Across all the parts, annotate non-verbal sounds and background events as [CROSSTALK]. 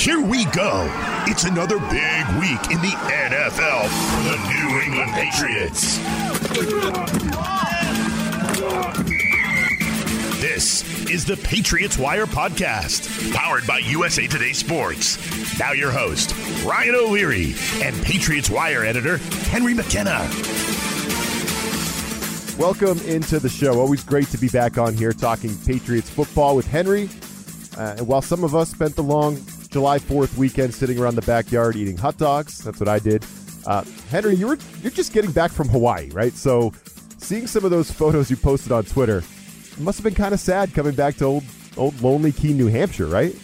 Here we go. It's another big week in the NFL for the New England Patriots. This is the Patriots Wire Podcast, powered by USA Today Sports. Now, your host, Ryan O'Leary, and Patriots Wire editor, Henry McKenna. Welcome into the show. Always great to be back on here talking Patriots football with Henry. Uh, and while some of us spent the long July 4th weekend sitting around the backyard eating hot dogs, that's what I did. Uh, Henry, you were you're just getting back from Hawaii, right? So, seeing some of those photos you posted on Twitter, it must have been kind of sad coming back to old old lonely Keene, New Hampshire, right?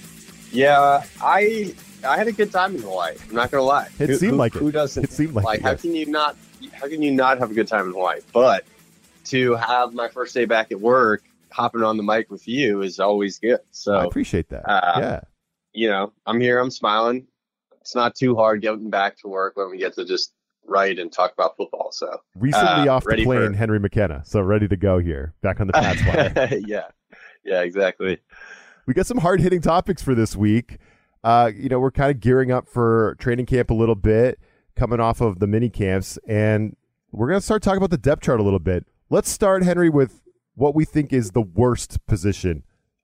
Yeah, I I had a good time in Hawaii. I'm not gonna lie. It who, seemed who, like it. Who doesn't? It seemed like, like it, how yes. can you not? How can you not have a good time in Hawaii? But to have my first day back at work, hopping on the mic with you is always good. So I appreciate that. uh, yeah. You know, I'm here. I'm smiling. It's not too hard getting back to work when we get to just write and talk about football. So Recently uh, off the plane, for- Henry McKenna. So ready to go here. Back on the Pats [LAUGHS] yeah, yeah, exactly. we got some hard hitting topics for this week. Uh, you know, we're kind of gearing up for training camp a little bit, coming off of the mini camps, and we're going to start talking about the depth chart a little bit. Let's start, Henry, with what we think is the worst position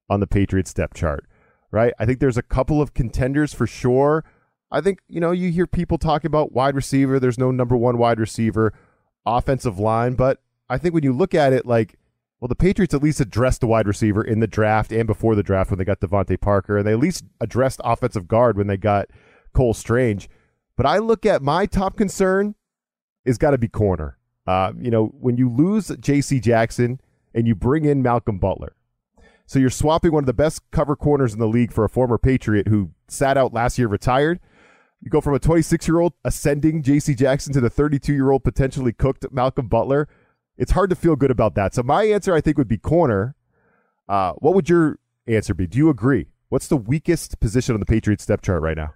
on the Patriots depth chart, right? I think there's a couple of contenders for sure. I think, you know, you hear people talking about wide receiver, there's no number one wide receiver, offensive line, but I think when you look at it, like, well, the Patriots at least addressed the wide receiver in the draft and before the draft when they got DeVante Parker, and they at least addressed offensive guard when they got Cole Strange. But I look at my top concern is got to be corner. Uh, you know, when you lose J.C. Jackson and you bring in Malcolm Butler, so you're swapping one of the best cover corners in the league for a former Patriot who sat out last year, retired. You go from a 26 year old ascending J.C. Jackson to the 32 year old potentially cooked Malcolm Butler. It's hard to feel good about that. So my answer, I think, would be corner. Uh, what would your answer be? Do you agree? What's the weakest position on the Patriots step chart right now?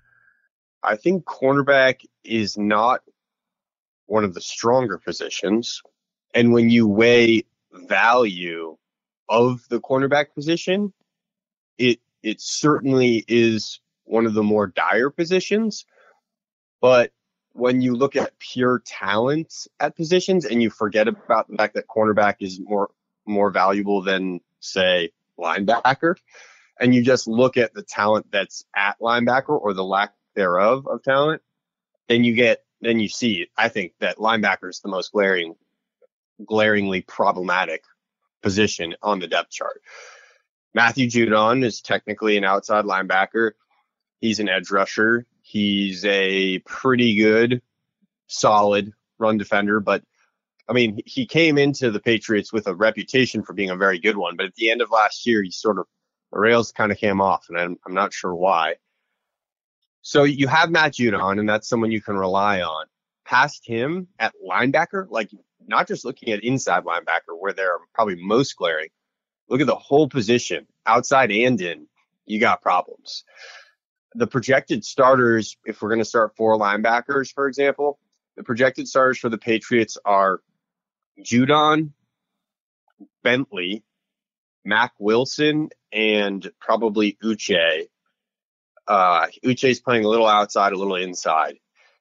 I think cornerback is not one of the stronger positions. And when you weigh value of the cornerback position, it it certainly is one of the more dire positions. But when you look at pure talent at positions and you forget about the fact that cornerback is more more valuable than say linebacker, and you just look at the talent that's at linebacker or the lack thereof of talent, then you get then you see I think that linebacker is the most glaring glaringly problematic position on the depth chart. Matthew Judon is technically an outside linebacker. He's an edge rusher. He's a pretty good, solid run defender, but I mean, he came into the Patriots with a reputation for being a very good one, but at the end of last year, he sort of the rails kind of came off, and I'm, I'm not sure why. So you have Matt Judon, and that's someone you can rely on. Past him at linebacker, like not just looking at inside linebacker where they're probably most glaring, look at the whole position, outside and in, you got problems. The projected starters, if we're going to start four linebackers, for example, the projected starters for the Patriots are Judon, Bentley, Mack Wilson, and probably Uche. Uh, Uche's playing a little outside, a little inside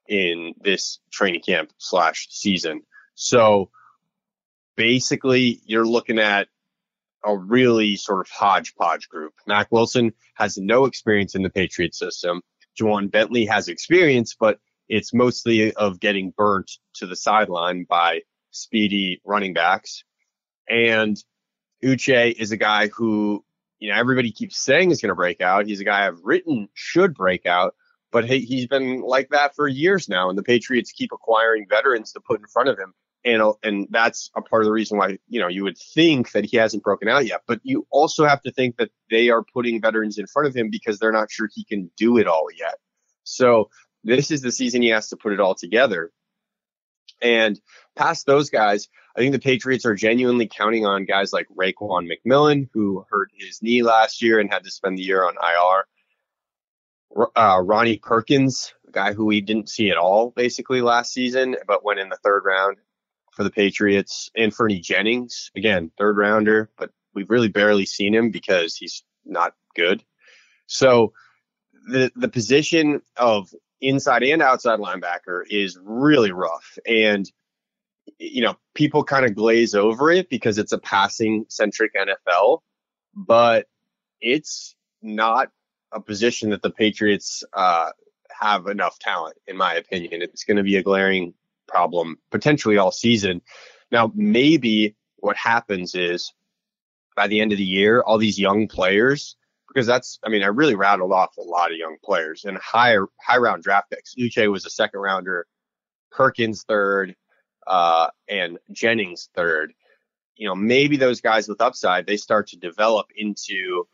in this training camp slash season. So basically, you're looking at a really sort of hodgepodge group. Mack Wilson has no experience in the Patriot system. Ja'Whaun Bentley has experience, but it's mostly of getting burnt to the sideline by speedy running backs. And Uche is a guy who, you know, everybody keeps saying is going to break out. He's a guy I've written should break out, but he, he's been like that for years now. And the Patriots keep acquiring veterans to put in front of him. And, and that's a part of the reason why, you know, you would think that he hasn't broken out yet. But you also have to think that they are putting veterans in front of him because they're not sure he can do it all yet. So this is the season he has to put it all together. And past those guys, I think the Patriots are genuinely counting on guys like Raekwon McMillan, who hurt his knee last year and had to spend the year on IR. Uh, Ronnie Perkins, a guy who we didn't see at all basically last season, but went in the third round for the Patriots. And Fernie Jennings, again, third rounder, but we've really barely seen him because he's not good. So the the position of inside and outside linebacker is really rough, and you know people kind of glaze over it because it's a passing centric NFL, but it's not a position that the Patriots uh, have enough talent, in my opinion. It's going to be a glaring problem potentially all season. Now, maybe what happens is by the end of the year, all these young players, because that's, I mean, I really rattled off a lot of young players and high, high round draft picks. Uche was a second rounder, Perkins third, uh, and Jennings third. You know, maybe those guys with upside, they start to develop into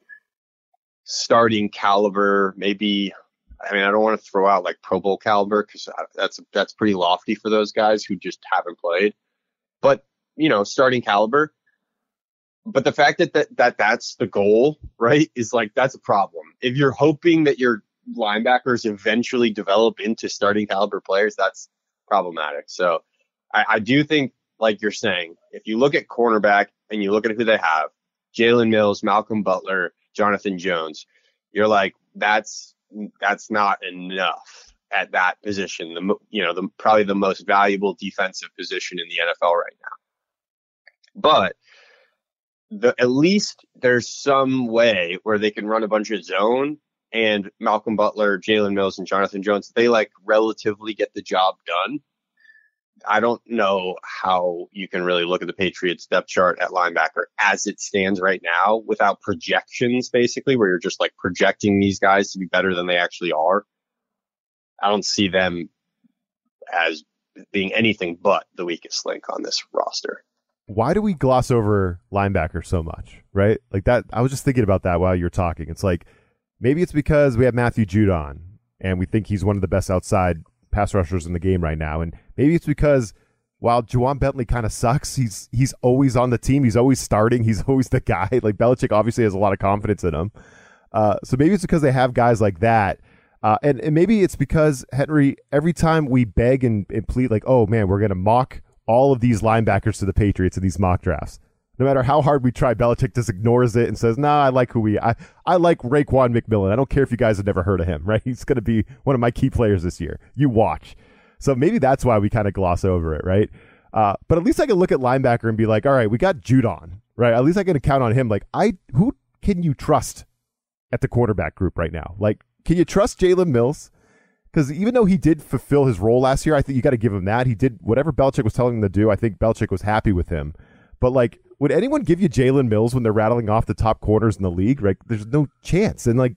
starting caliber, maybe I mean, I don't want to throw out like Pro Bowl caliber because that's that's pretty lofty for those guys who just haven't played. But you know, starting caliber. But the fact that, that that that's the goal, right, is like that's a problem. If you're hoping that your linebackers eventually develop into starting caliber players, that's problematic. So I, I do think, like you're saying, if you look at cornerback and you look at who they have, Jalen Mills, Malcolm Butler, Jonathan Jones, you're like, that's that's not enough at that position. The you know the probably the most valuable defensive position in the NFL right now. But the at least there's some way where they can run a bunch of zone and Malcolm Butler, Jalen Mills, and Jonathan Jones, they like relatively get the job done. I don't know how you can really look at the Patriots depth chart at linebacker as it stands right now without projections, basically, where you're just like projecting these guys to be better than they actually are. I don't see them as being anything but the weakest link on this roster. Why do we gloss over linebacker so much, right? Like that, I was just thinking about that while you're talking. It's like maybe it's because we have Matthew Judon and we think he's one of the best outside pass rushers in the game right now. And maybe it's because while Ja'Whaun Bentley kind of sucks, he's he's always on the team. He's always starting. [LAUGHS] He's always the guy. Like Belichick obviously has a lot of confidence in him. Uh, so maybe it's because they have guys like that. Uh, and, and maybe it's because Henry, every time we beg and, and plead, like, oh man, we're going to mock all of these linebackers to the Patriots in these mock drafts. No matter how hard we try, Belichick just ignores it and says, "Nah, I like who we I I like Raekwon McMillan. I don't care if you guys have never heard of him, [LAUGHS] right? He's going to be one of my key players this year. You watch." So maybe that's why we kind of gloss over it, right? Uh, but at least I can look at linebacker and be like, "All right, we got Judon, right? At least I can count on him. Like, I who can you trust at the quarterback group right now? Like, can you trust Jalen Mills?" Because even though he did fulfill his role last year, I think you got to give him that. He did whatever Belichick was telling him to do. I think Belichick was happy with him. But like, would anyone give you Jalen Mills when they're rattling off the top corners in the league? Right? There's no chance. And like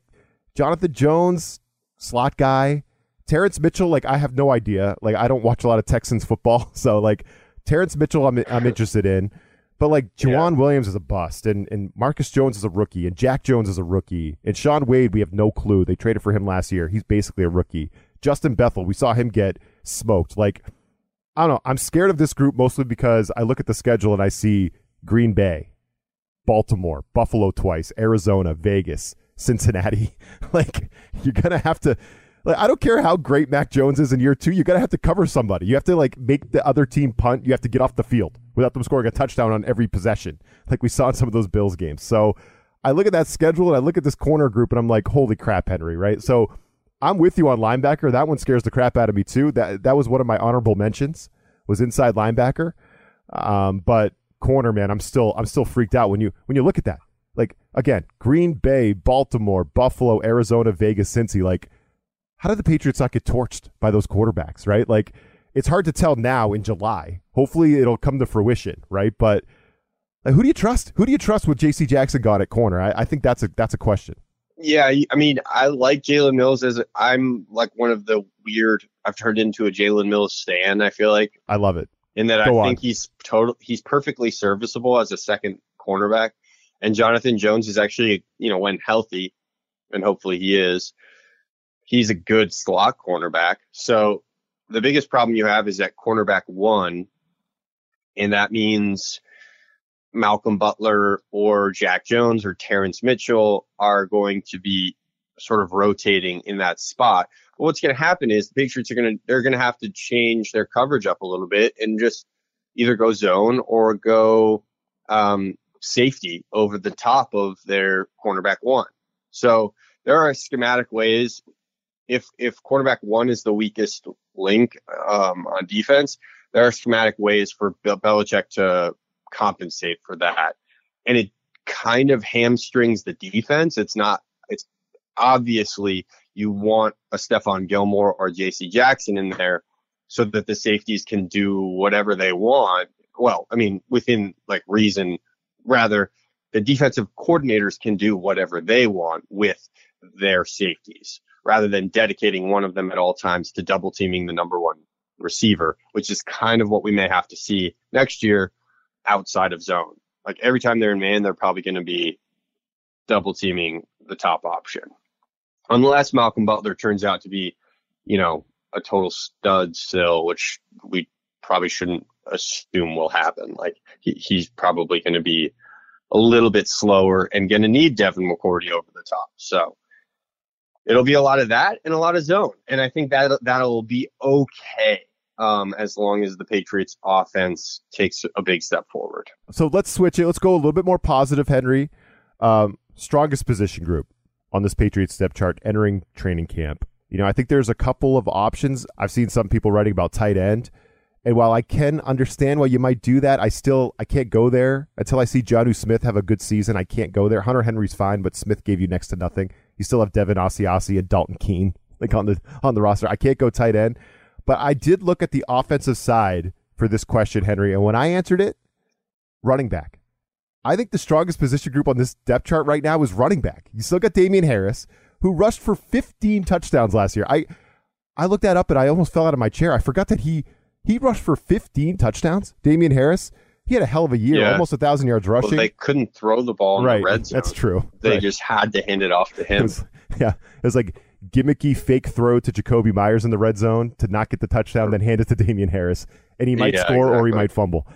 Jonathan Jones, slot guy, Terrence Mitchell, like I have no idea. Like I don't watch a lot of Texans football, [LAUGHS] so like Terrence Mitchell, I'm I'm interested in. But like Joejuan yeah. Williams is a bust, and and Marcus Jones is a rookie, and Jack Jones is a rookie, and Shaun Wade, we have no clue. They traded for him last year. He's basically a rookie. Justin Bethel, we saw him get smoked. Like I don't know. I'm scared of this group mostly because I look at the schedule and I see Green Bay, Baltimore, Buffalo twice, Arizona, Vegas, Cincinnati. [LAUGHS] like you're gonna have to. Like, I don't care how great Mac Jones is in year two. You're gonna have to cover somebody. You have to like make the other team punt. You have to get off the field without them scoring a touchdown on every possession, like we saw in some of those Bills games. So I look at that schedule and I look at this corner group and I'm like, holy crap, Henry, right? So I'm with you on linebacker. That one scares the crap out of me too. That that was one of my honorable mentions was inside linebacker. Um, but corner, man, I'm still I'm still freaked out when you when you look at that. Like again, Green Bay, Baltimore, Buffalo, Arizona, Vegas, Cincy. Like, how did the Patriots not get torched by those quarterbacks? Right? Like, it's hard to tell now in July. Hopefully, it'll come to fruition. Right? But like, who do you trust? Who do you trust with J.C. Jackson got at corner? I, I think that's a that's a question. Yeah, I mean, I like Jalen Mills as I'm like one of the weird. I've turned into a Jalen Mills stand. I feel like I love it in that Go I think he's total he's perfectly serviceable as a second cornerback. And Jonathan Jones is actually, you know, when healthy, and hopefully he is, he's a good slot cornerback. So the biggest problem you have is at cornerback one, and that means Malcolm Butler or Jack Jones or Terrence Mitchell are going to be sort of rotating in that spot what's going to happen is the Patriots are going to they're going to have to change their coverage up a little bit and just either go zone or go um, safety over the top of their cornerback one. So there are schematic ways. If if cornerback one is the weakest link um, on defense, there are schematic ways for Bill Belichick to compensate for that, and it kind of hamstrings the defense. It's not. It's obviously you want a Stephon Gilmore or J.C. Jackson in there so that the safeties can do whatever they want. Well, I mean, within like reason, rather the defensive coordinators can do whatever they want with their safeties rather than dedicating one of them at all times to double teaming the number one receiver, which is kind of what we may have to see next year outside of zone. Like every time they're in man, they're probably going to be double teaming the top option. Unless Malcolm Butler turns out to be, you know, a total stud still, which we probably shouldn't assume will happen. Like he, he's probably going to be a little bit slower and going to need Devin McCourty over the top. So it'll be a lot of that and a lot of zone. And I think that that'll be okay um, as long as the Patriots offense takes a big step forward. So let's switch it. Let's go a little bit more positive, Henry. Um, strongest position group on this Patriots step chart entering training camp. You know, I think there's a couple of options. I've seen some people writing about tight end. And while I can understand why you might do that, I still I can't go there until I see Jonnu Smith have a good season. I can't go there. Hunter Henry's fine, but Smith gave you next to nothing. You still have Devin Asiasi and Dalton Keene like on the on the roster. I can't go tight end, but I did look at the offensive side for this question, Henry, and when I answered it, running back. I think the strongest position group on this depth chart right now is running back. You still got Damien Harris, who rushed for 15 touchdowns last year. I I looked that up and I almost fell out of my chair. I forgot that he he rushed for 15 touchdowns. Damien Harris, he had a hell of a year, yeah. almost a thousand yards rushing. Well, they couldn't throw the ball in right. the red zone. That's true. They right. just had to hand it off to him. It was, yeah, it was like gimmicky fake throw to Jakobi Meyers in the red zone to not get the touchdown, then hand it to Damien Harris, and he might yeah, score exactly. or he might fumble.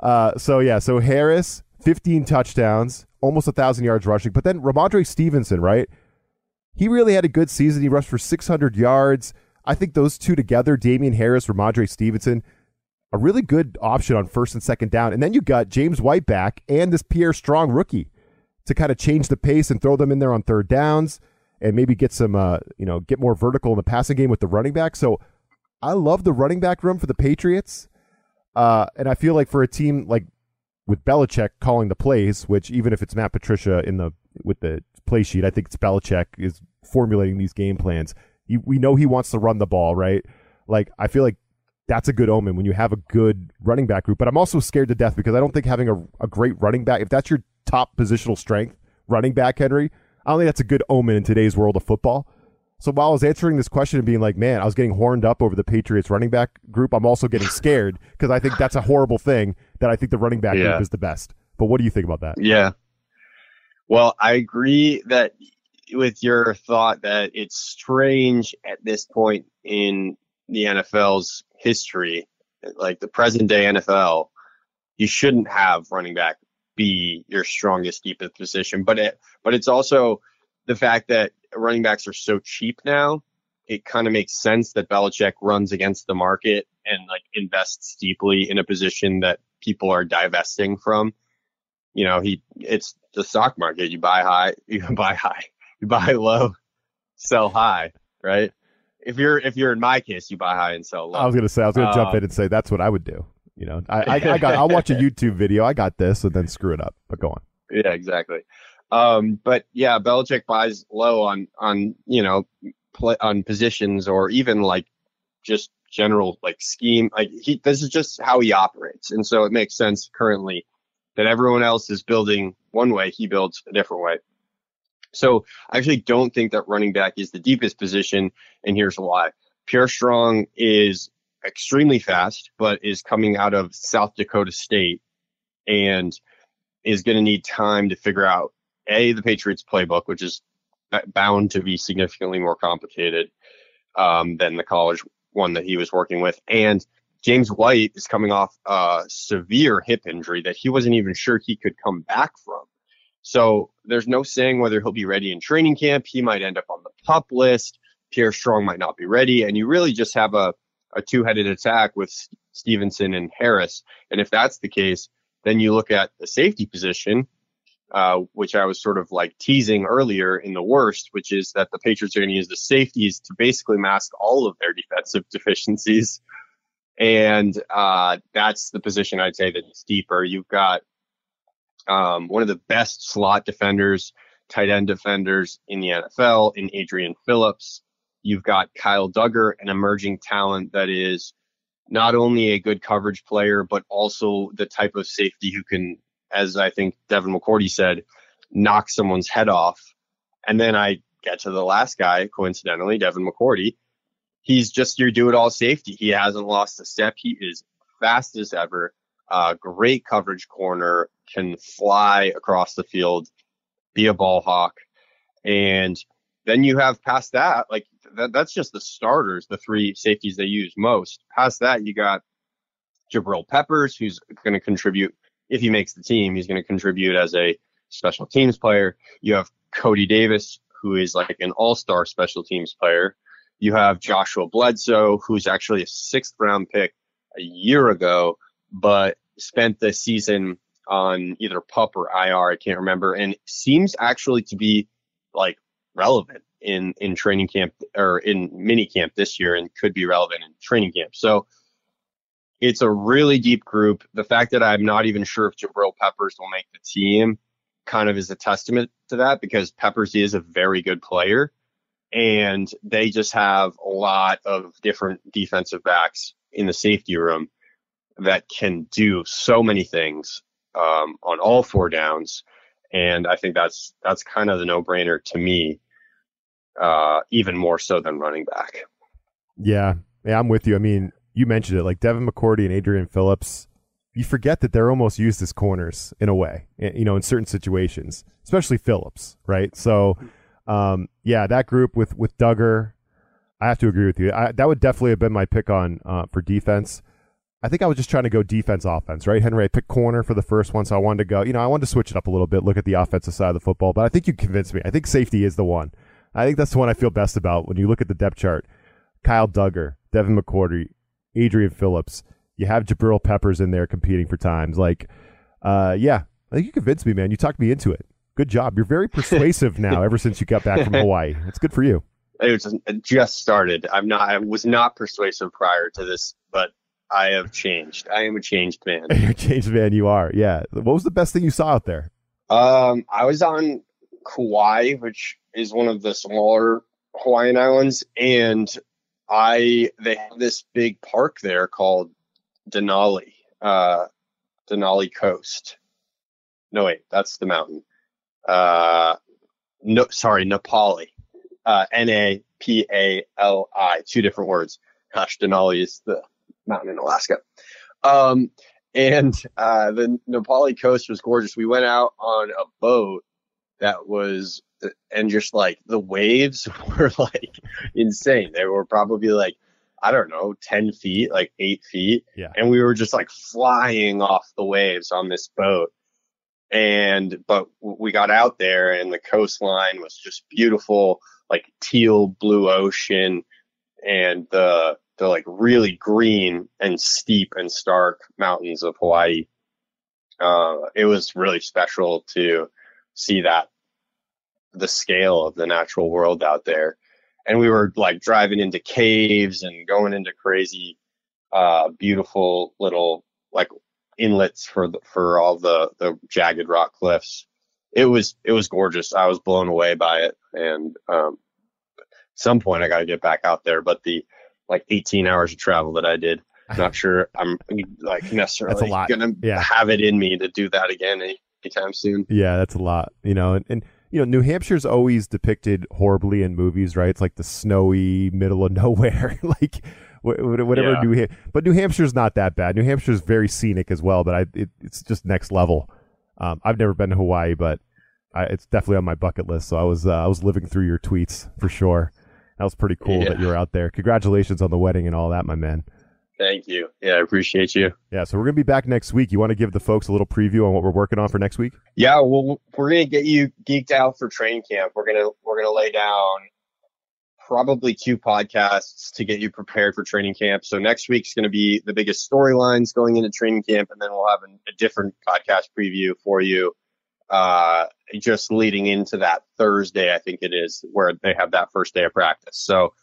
Uh, so yeah, so Harris, 15 touchdowns, almost a thousand yards rushing, but then Rhamondre Stevenson, right? He really had a good season. He rushed for 600 yards. I think those two together, Damien Harris, Rhamondre Stevenson, a really good option on first and second down. And then you got James White back and this Pierre Strong rookie to kind of change the pace and throw them in there on third downs and maybe get some, uh, you know, get more vertical in the passing game with the running back. So I love the running back room for the Patriots. Uh, and I feel like for a team like with Belichick calling the plays, which even if it's Matt Patricia in the with the play sheet, I think it's Belichick is formulating these game plans. We know he wants to run the ball, right? Like I feel like that's a good omen when you have a good running back group. But I'm also scared to death because I don't think having a, a great running back, if that's your top positional strength, running back, Henry, I don't think that's a good omen in today's world of football. So while I was answering this question and being like, man, I was getting horned up over the Patriots running back group, I'm also getting scared because I think that's a horrible thing that I think the running back yeah. group is the best. But what do you think about that? Yeah. Well, I agree that with your thought that it's strange at this point in the NFL's history, like the present day NFL, you shouldn't have running back be your strongest, deepest position. But it, but it's also the fact that running backs are so cheap now. It kind of makes sense that Belichick runs against the market and like invests deeply in a position that people are divesting from. You know, he it's the stock market. You buy high, [LAUGHS] you buy high, you buy low, sell high, right? if you're if you're in my case, you buy high and sell low. I was gonna say I was gonna uh, jump in and say that's what I would do. You know, I, I, I got I'll watch a [LAUGHS] YouTube video. I got this and then screw it up. But go on. Yeah, exactly. Um, but yeah, Belichick buys low on on you know play on positions or even like just general like scheme. Like he this is just how he operates, and so it makes sense currently that everyone else is building one way, he builds a different way. So I actually don't think that running back is the deepest position, and here's why. Pierre Strong is extremely fast, but is coming out of South Dakota State and is going to need time to figure out a the Patriots playbook, which is bound to be significantly more complicated um, than the college one that he was working with, and James White is coming off a severe hip injury that he wasn't even sure he could come back from. So there's no saying whether he'll be ready in training camp. He might end up on the pup list. Pierre Strong might not be ready. And you really just have a, a two headed attack with Stevenson and Harris. And if that's the case, then you look at the safety position. Uh, which I was sort of like teasing earlier in the worst, which is that the Patriots are going to use the safeties to basically mask all of their defensive [LAUGHS] deficiencies. And uh, that's the position I'd say that's deeper. You've got um, one of the best slot defenders, tight end defenders in the NFL in Adrian Phillips. You've got Kyle Dugger, an emerging talent that is not only a good coverage player, but also the type of safety who can as I think Devin McCourty said, knock someone's head off. And then I get to the last guy, coincidentally, Devin McCourty. He's just your do it all safety. He hasn't lost a step. He is fast as ever. Uh, great coverage corner, can fly across the field, be a ball hawk. And then you have past that, like that, that's just the starters, the three safeties they use most. Past that, you got Jabril Peppers, who's going to contribute if he makes the team, he's going to contribute as a special teams player. You have Cody Davis, who is like an all star special teams player. You have Joshua Bledsoe, who's actually a sixth round pick a year ago, but spent the season on either pup or IR. I can't remember, and seems actually to be like relevant in in training camp or in mini camp this year, and could be relevant in training camp. So it's a really deep group. The fact that I'm not even sure if Jabril Peppers will make the team kind of is a testament to that because Peppers is a very good player and they just have a lot of different defensive backs in the safety room that can do so many things um, on all four downs. And I think that's that's kind of the no brainer to me, uh, even more so than running back. Yeah, yeah, I'm with you. I mean, you mentioned it, like Devin McCourty and Adrian Phillips. You forget that they're almost used as corners in a way, you know, in certain situations, especially Phillips, right? So, um, yeah, that group with with Dugger, I have to agree with you. I, that would definitely have been my pick on uh, for defense. I think I was just trying to go defense offense, right? Henry, I picked corner for the first one, so I wanted to go, you know, I wanted to switch it up a little bit, look at the offensive side of the football, but I think you convinced me. I think safety is the one. I think that's the one I feel best about when you look at the depth chart. Kyle Dugger, Devin McCourty, Adrian Phillips. You have Jabril Peppers in there competing for times. Like, uh, yeah, I think you convinced me, man. You talked me into it. Good job. You're very persuasive [LAUGHS] now. Ever since you got back from Hawaii, it's good for you. It was just started. I'm not. I was not persuasive prior to this, but I have changed. I am a changed man. [LAUGHS] You're a changed man. You are. Yeah. What was the best thing you saw out there? Um, I was on Kauai, which is one of the smaller Hawaiian islands, and I they have this big park there called Denali, uh, Denali Coast. No, wait, that's the mountain. Uh, no, sorry, Na Pali. Uh, N A P A L I. Two different words. Gosh, Denali is the mountain in Alaska. Um, and uh, the Na Pali coast was gorgeous. We went out on a boat that was and just like the waves [LAUGHS] were like insane. They were probably like I don't know, 10 feet, like eight feet. Yeah. And we were just like flying off the waves on this boat. And, but we got out there and the coastline was just beautiful, like teal blue ocean and the, the like really green and steep and stark mountains of Hawaii. Uh, it was really special to see that the scale of the natural world out there. And we were like driving into caves and going into crazy, uh, beautiful little like inlets for the, for all the, the jagged rock cliffs. It was, it was gorgeous. I was blown away by it. And, um, some point I got to get back out there, but the like 18 hours of travel that I did, [LAUGHS] not sure I'm like necessarily going to yeah. have it in me to do that again anytime soon. Yeah, that's a lot, you know, and, and you know, New Hampshire's always depicted horribly in movies, right? It's like the snowy middle of [LAUGHS] nowhere, like whatever yeah. New Hampshire. But New Hampshire's not that bad. New Hampshire's very scenic as well, but I it, it's just next level. Um, I've never been to Hawaii, but I, it's definitely on my bucket list. So I was uh, I was living through your tweets for sure. That was pretty cool yeah. that you were out there. Congratulations on the wedding and all that, my man. Thank you. Yeah, I appreciate you. Yeah, so we're gonna be back next week. You want to give the folks a little preview on what we're working on for next week? Yeah, well, we're gonna get you geeked out for training camp. We're gonna we're gonna lay down probably two podcasts to get you prepared for training camp. So next week's gonna be the biggest storylines going into training camp, and then we'll have a, a different podcast preview for you uh, just leading into that Thursday, I think it is, where they have that first day of practice. So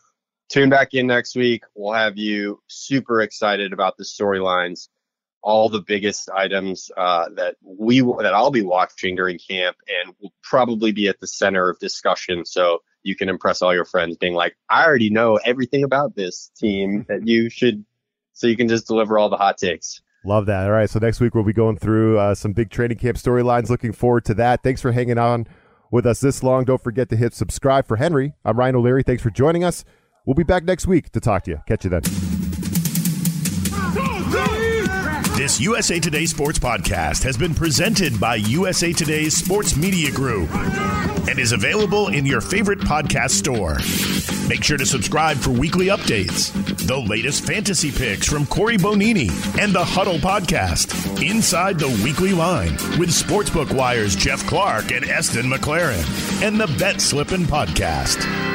tune back in next week. We'll have you super excited about the storylines, all the biggest items uh, that we that I'll be watching during camp, and will probably be at the center of discussion. So you can impress all your friends, being like, "I already know everything about this team [LAUGHS] that you should," so you can just deliver all the hot takes. Love that. All right. So next week we'll be going through uh, some big training camp storylines. Looking forward to that. Thanks for hanging on with us this long. Don't forget to hit subscribe for Henry. I'm Ryan O'Leary. Thanks for joining us. We'll be back next week to talk to you. Catch you then. This USA Today Sports Podcast has been presented by USA Today's Sports Media Group and is available in your favorite podcast store. Make sure to subscribe for weekly updates, the latest fantasy picks from Cory Bonini, and the Huddle Podcast, Inside the Weekly Line, with Sportsbook Wires Jeff Clark and Eston McLaren, and the Bet Slippin' Podcast.